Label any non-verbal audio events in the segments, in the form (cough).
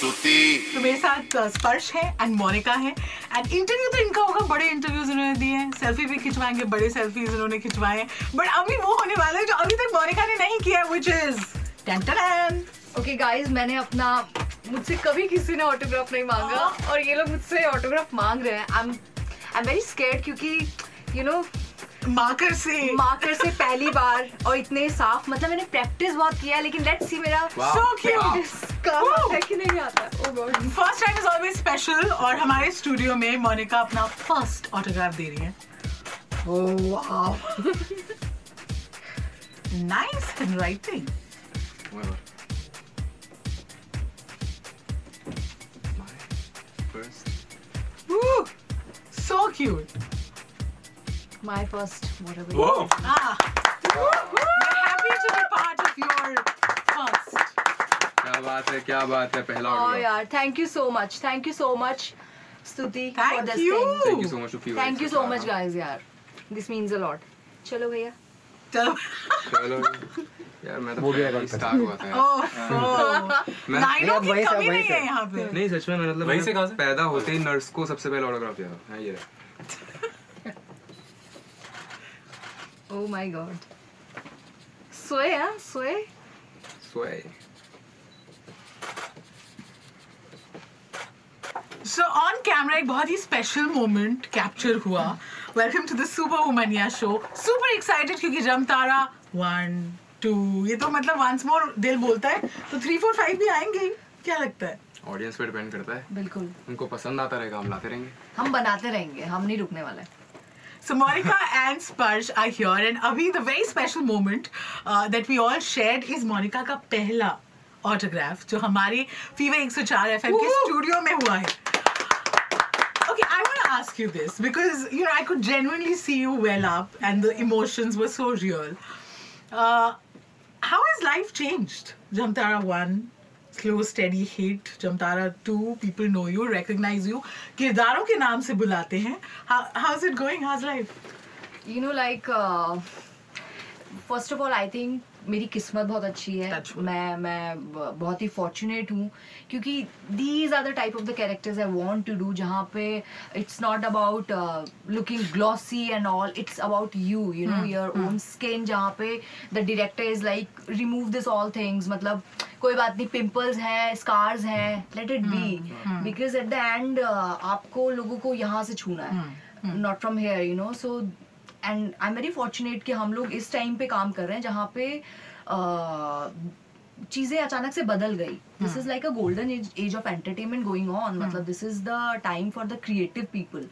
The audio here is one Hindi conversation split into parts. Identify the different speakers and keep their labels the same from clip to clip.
Speaker 1: स्तुति।
Speaker 2: तो मेरे साथ स्पर्श है एंड मोनिका है। एंड इंटरव्यू तो इनका होगा बड़े इंटरव्यूज़ इन्होंने दिए हैं। सेल्फी भी खिंचवाएँगे बड़े सेल्फीज इन्होंने खिंचवाए हैं। बट अभी वो होने वाला है जो अभी तक मोनिका ने नहीं किया विच इज़ टेंटन
Speaker 3: ओके गाइस मैंने अपना मुझसे कभी किसी ने ऑटोग्राफ नहीं मांगा। और ये लोग मुझसे ऑटोग्राफ मांग रहे हैं। I am I am very scared क्योंकि यू नो
Speaker 2: मार्कर से।
Speaker 3: मार्कर से पहली बार और इतने साफ़ मतलब मैंने प्रैक्टिस बहुत किया है लेकिन लेट्स सी मेरा आता है? नहीं आता। ओह god
Speaker 2: first time is always special और हमारे स्टूडियो में मोनिका अपना फ़र्स्ट ऑटोग्राफ दे रही है। Nice handwriting so cute
Speaker 3: my first whatever
Speaker 1: Whoa.
Speaker 2: Ah. We're happy to be part of your first.
Speaker 4: क्या बात है क्या बात है पहला
Speaker 3: ओह
Speaker 4: ऑटोग्राफ
Speaker 3: यार thank you so much thank you so much Stuti for
Speaker 2: Thank
Speaker 3: this
Speaker 2: you.
Speaker 4: Thing thank you so much fever
Speaker 3: thank you so much guys यार दिस मींस अ लॉट चलो भैया
Speaker 2: चलो
Speaker 4: चलो यार मैं तो पहले ही स्टार हुआ था यार।
Speaker 2: ओह
Speaker 4: मैं
Speaker 2: लाइनों की कमी नहीं है यहाँ पे।
Speaker 4: नहीं सच में मैं मतलब
Speaker 5: वहीं से कहाँ से?
Speaker 4: पैदा होते ही नर्स को सबसे पहले ऑटोग्राफ दिया था। हाँ, ये रहा।
Speaker 3: Oh my god. हाँ सोए
Speaker 4: सोए
Speaker 2: सो ऑन कैमरा एक बहुत ही स्पेशल मोमेंट कैप्चर हुआ. Welcome to the super Womaniya show super excited क्योंकि जमतारा वन टू ये तो मतलब वंस मोर दिल बोलता है. तो थ्री फोर फाइव भी आएँगे. क्या लगता है?
Speaker 4: ऑडियंस पे डिपेंड करता है.
Speaker 3: बिल्कुल.
Speaker 4: उनको पसंद आता रहेगा हम लाते रहेंगे.
Speaker 3: हम बनाते रहेंगे हम नहीं रुकने वाले.
Speaker 2: So Monica and Sparsh are here and अभी the very special moment uh, that we all shared is Monica का पहला autograph जो हमारे फीवर 104 एफएम के स्टूडियो में हुआ है Okay, I want to ask you this because you know I could genuinely see you well up and the emotions were so real. Uh, how has life changed? Jamtara 1, Slow study hit Jamtara two people know you recognise you किरदारों के नाम से बुलाते हैं। How is it going how is life
Speaker 3: you know like first of all I think मेरी किस्मत बहुत अच्छी है। मैं मैं बहुत ही फॉर्चुनेट हूँ क्योंकि these are the type of the characters I want to do जहाँ पे it's not about looking glossy and all it's about you you know your own skin जहाँ पे the director is like remove this all things मतलब कोई बात नहीं पिंपल्स हैं स्कार्स हैं let it be because at the end आपको लोगों को यहाँ से छूना है not from here you know so and I am very fortunate कि हम लोग इस टाइम पे काम कर रहे हैं जहाँ पे चीज़ें अचानक से बदल गई। This is like a golden age of entertainment going on मतलब this is the time for the creative people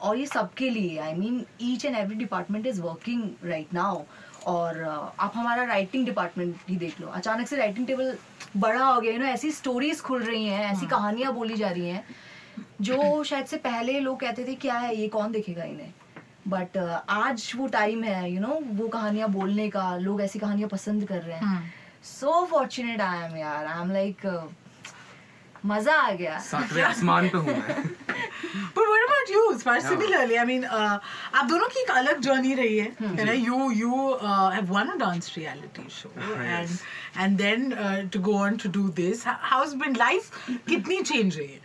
Speaker 3: और ये सबके लिए I mean each and every department is working right now और uh, आप हमारा राइटिंग डिपार्टमेंट ही देख लो। अचानक से राइटिंग टेबल बड़ा हो गया यू नो ऐसी स्टोरीज खुल रही हैं ऐसी कहानियाँ बोली जा रही हैं जो शायद से पहले लोग कहते थे क्या है ये कौन देखेगा इन्हें? बट uh, आज वो टाइम है यू you नो know, वो कहानियाँ बोलने का लोग ऐसी कहानियाँ पसंद कर रहे हैं। सो फॉर्चुनेट आई एम यार। आई एम लाइक मज़ा आ गया।
Speaker 4: आसमान पे हूँ
Speaker 2: पर what about you similarly I mean आप दोनों की एक अलग जर्नी रही है you you have one dance reality show and and then to go on to do this how has been life कितनी चेंज रही है?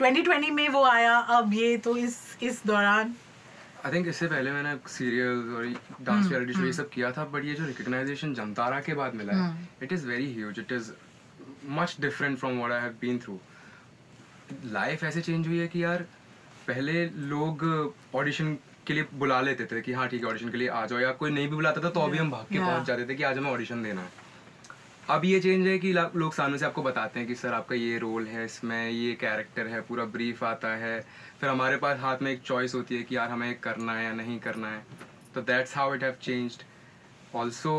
Speaker 2: 2020 में वो आया अब ये तो इस इस दौरान।
Speaker 4: आई थिंक इससे पहले मैंने सीरियल और डांस रियलिटी शो ये सब किया था बट ये जो रिकग्नाइजेशन जमतारा के बाद मिला है it is very huge it is much different from what I have been through life ऐसे चेंज हुई है कि यार पहले लोग ऑडिशन के लिए बुला लेते थे कि हाँ ठीक है ऑडिशन के लिए आ जाओ या कोई नहीं भी बुलाता था तो अभी हम भाग के. पहुँच जाते थे कि आज हमें ऑडिशन देना है। अब ये चेंज है कि लोग सामने से आपको बताते हैं कि सर आपका ये रोल है इसमें ये कैरेक्टर है पूरा ब्रीफ आता है। फिर हमारे पास हाथ में एक चॉइस होती है कि यार हमें करना है या नहीं करना है? तो that's how it have changed also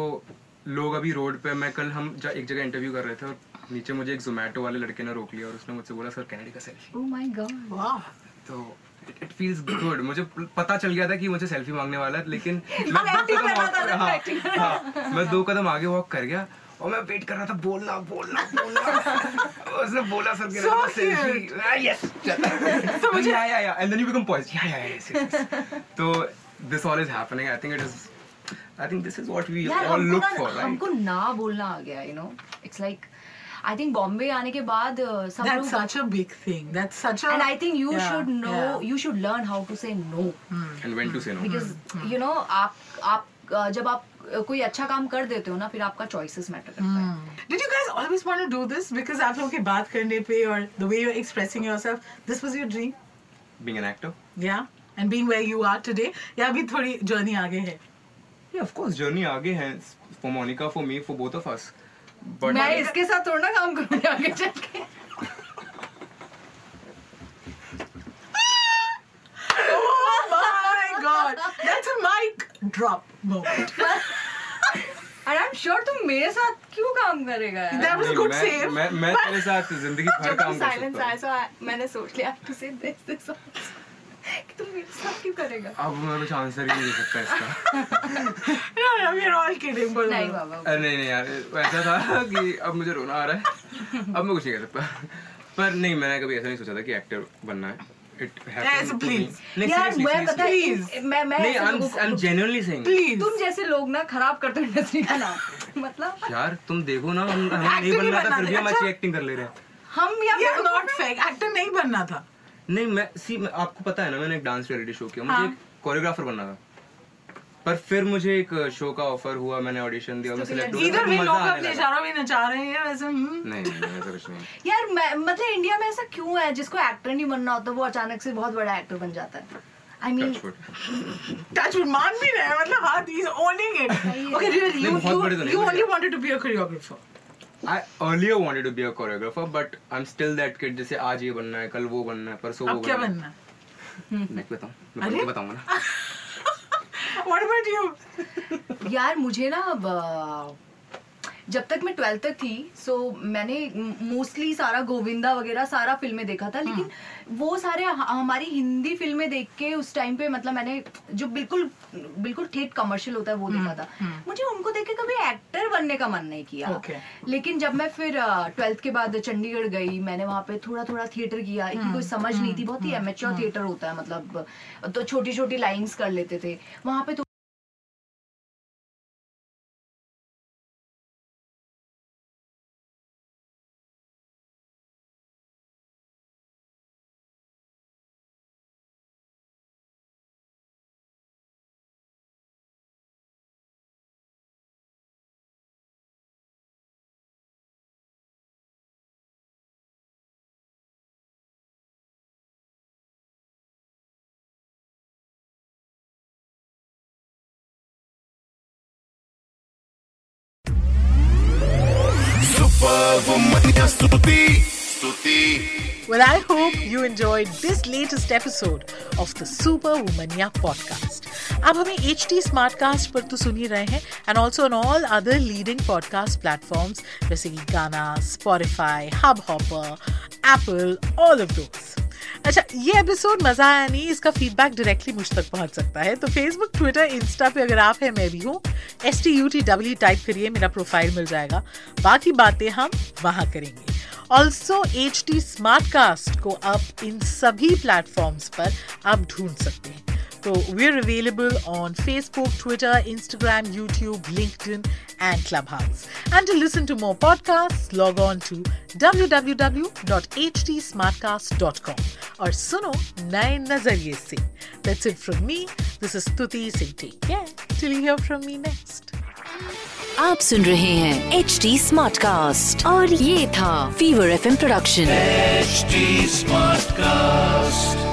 Speaker 4: लोग अभी रोड पे मैं कल हम एक जगह इंटरव्यू कर रहे थे और नीचे मुझे एक जोमेटो वाले लड़के ने रोक लिया और उसने मुझसे बोला सर कैनेडी का सेल्फी
Speaker 3: ओह माय गॉड
Speaker 4: तो इट फील्स गुड मुझे पता चल गया था कि मुझे सेल्फी मांगने वाला है लेकिन (laughs) मैं दो कदम हाँ, हाँ, मैं दो कदम आगे वॉक कर गया। और मैं वेट कर रहा था बोलना बोलना बोलना। (laughs) उसने बोला सर के
Speaker 2: So
Speaker 4: सेल्फी यस (laughs) तो मुझे yeah yeah yeah and then you become poise yeah yeah yes तो this all is happening I think it is I think this
Speaker 3: is
Speaker 4: what
Speaker 3: we
Speaker 4: all
Speaker 3: look
Speaker 4: for right
Speaker 3: हमको ना बोलना आ गया you know it's like I think Bombay आने के बाद uh, सब
Speaker 2: that's
Speaker 3: लोग
Speaker 2: such a big thing. That's such a
Speaker 3: and I think you
Speaker 2: Yeah,
Speaker 3: should know
Speaker 2: yeah.
Speaker 3: you should learn how to say no.
Speaker 4: And when to say no
Speaker 3: because you know आप आप uh, जब आप uh, कोई अच्छा काम कर देते हो ना फिर आपका चॉइसेस मैटर करता है।
Speaker 2: Did you guys always want to do this because आप लोगों के बात करने पे और the way you are expressing yourself this was your dream
Speaker 4: being an actor
Speaker 2: yeah and being where you are today yeah अभी थोड़ी जर्नी आगे है?
Speaker 4: या ऑफ़ कोर्स जर्नी आगे है। For Monika for me for both of us
Speaker 3: मैं इसके साथ थोड़ा काम करूँगी आगे चल के।
Speaker 2: Drop moment. (laughs)
Speaker 3: and I'm sure तुम मेरे साथ क्यों काम करेगा यार?
Speaker 2: That was a
Speaker 4: नहीं,
Speaker 2: good
Speaker 4: मैं,
Speaker 2: save.
Speaker 4: मैं मैं तेरे साथ ज़िंदगी (laughs) भर काम कर सकता
Speaker 3: आया
Speaker 4: हूँ।
Speaker 3: so मैंने सोच लिया to say this this कि तुम मेरे साथ क्यों करेगा?
Speaker 4: अब मैं कुछ आंसर ही नहीं दे सकता इसका।
Speaker 2: no, we're all kidding. But
Speaker 3: नहीं बाबा।
Speaker 4: नहीं नहीं यार ऐसा था कि अब मुझे रोना आ रहा है। अब मैं कुछ नहीं कर सकता। पर नहीं मैंने कभी ऐसा नहीं सोचा था कि एक्टर बनना है। इट
Speaker 2: Yes, please.
Speaker 3: यार मैं पता है मैं मैं
Speaker 4: नहीं I
Speaker 3: am
Speaker 4: genuinely saying
Speaker 2: Please.
Speaker 3: तुम जैसे लोग ना खराब करते हो इंडस्ट्री का नाम (laughs) मतलब
Speaker 4: यार तुम देखो ना हम नहीं
Speaker 2: ही
Speaker 4: बनना था
Speaker 2: बनना
Speaker 4: फिर भी
Speaker 2: था,
Speaker 4: हम
Speaker 2: अच्छा।
Speaker 4: अच्छी एक्टिंग कर ले रहे हैं
Speaker 3: हम या
Speaker 2: नॉट फेक एक्टर नहीं बनना था.
Speaker 4: नहीं मैं सी आपको पता है ना मैंने एक डांस रियलिटी शो किया
Speaker 2: हाँ।
Speaker 4: मुझे एक कोरियोग्राफर बनना था पर फिर मुझे एक शो का ऑफ़र हुआ मैंने ऑडिशन दिया मैं
Speaker 3: तो फिर
Speaker 4: सिलेक्ट
Speaker 2: Either way, लोग अपने इशारों में नचा रहे हैं वैसे हम्म.
Speaker 4: नहीं नहीं ऐसा कुछ नहीं
Speaker 3: यार मतलब इंडिया में ऐसा क्यों है जिसको एक्टर नहीं बनना होता वो अचानक से बहुत बड़ा एक्टर बन जाता है आई मीन
Speaker 4: Touch wood.
Speaker 2: मान भी रहे मतलब हाँ he's owning it. (laughs) Okay, really, you,
Speaker 4: तो
Speaker 2: you
Speaker 4: बने।
Speaker 2: only wanted to be a choreographer.
Speaker 4: I earlier wanted to be a choreographer but I'm still that kid जैसे आज ये बनना है कल वो बनना है परसों वो बनना है.
Speaker 2: अब क्या
Speaker 4: बनना
Speaker 2: है?
Speaker 4: मैं बताऊँ मैं? बन ना (laughs)
Speaker 2: What about you?
Speaker 3: यार मुझे ना जब तक मैं ट्वेल्थ तक थी सो so, मैंने मोस्टली सारा गोविंदा वगैरह सारा फ़िल्में देखा था लेकिन वो सारे हमारी हिंदी फ़िल्में देख के उस टाइम पे मतलब मैंने जो बिल्कुल बिल्कुल ठेठ कमर्शियल होता है वो देखा था। मुझे उनको देख के कभी एक्टर बनने का मन नहीं किया
Speaker 2: Okay.
Speaker 3: लेकिन जब मैं फिर ट्वेल्थ के बाद चंडीगढ़ गई मैंने वहाँ पे थोड़ा थोड़ा थिएटर किया hmm. कोई समझ नहीं थी बहुत ही एमेच्योर थिएटर होता है मतलब तो छोटी छोटी लाइंस कर लेते थे वहाँ पे
Speaker 2: Well, I hope you enjoyed this latest episode of the Super Womania podcast. अब हमें एच टी स्मार्टकास्ट पर तो सुन ही रहे हैं and also on all other leading podcast platforms जैसे कि Gaana Spotify Hubhopper Apple all of those अच्छा ये एपिसोड मज़ा आया नहीं, इसका फीडबैक डायरेक्टली मुझ तक पहुँच सकता है। तो फेसबुक ट्विटर इंस्टा पे अगर आप है, मैं भी हूँ। S T U T W type करिए, मेरा प्रोफ़ाइल मिल जाएगा। बाकी बातें हम वहाँ करेंगे। Also H T smart cast को आप इन सभी प्लेटफॉर्म्स पर आप ढूंढ सकते हैं। तो we're available on Facebook, Twitter, Instagram, YouTube, LinkedIn, and Clubhouse. And to listen to more podcasts, log on to www.htsmartcast.com और सुनो नए नजरिए से. That's it from me. This is Stuti saying take care till you hear from me next.
Speaker 6: आप सुन रहे हैं एच डी स्मार्ट कास्ट और ये था fever F production
Speaker 1: HD Smartcast.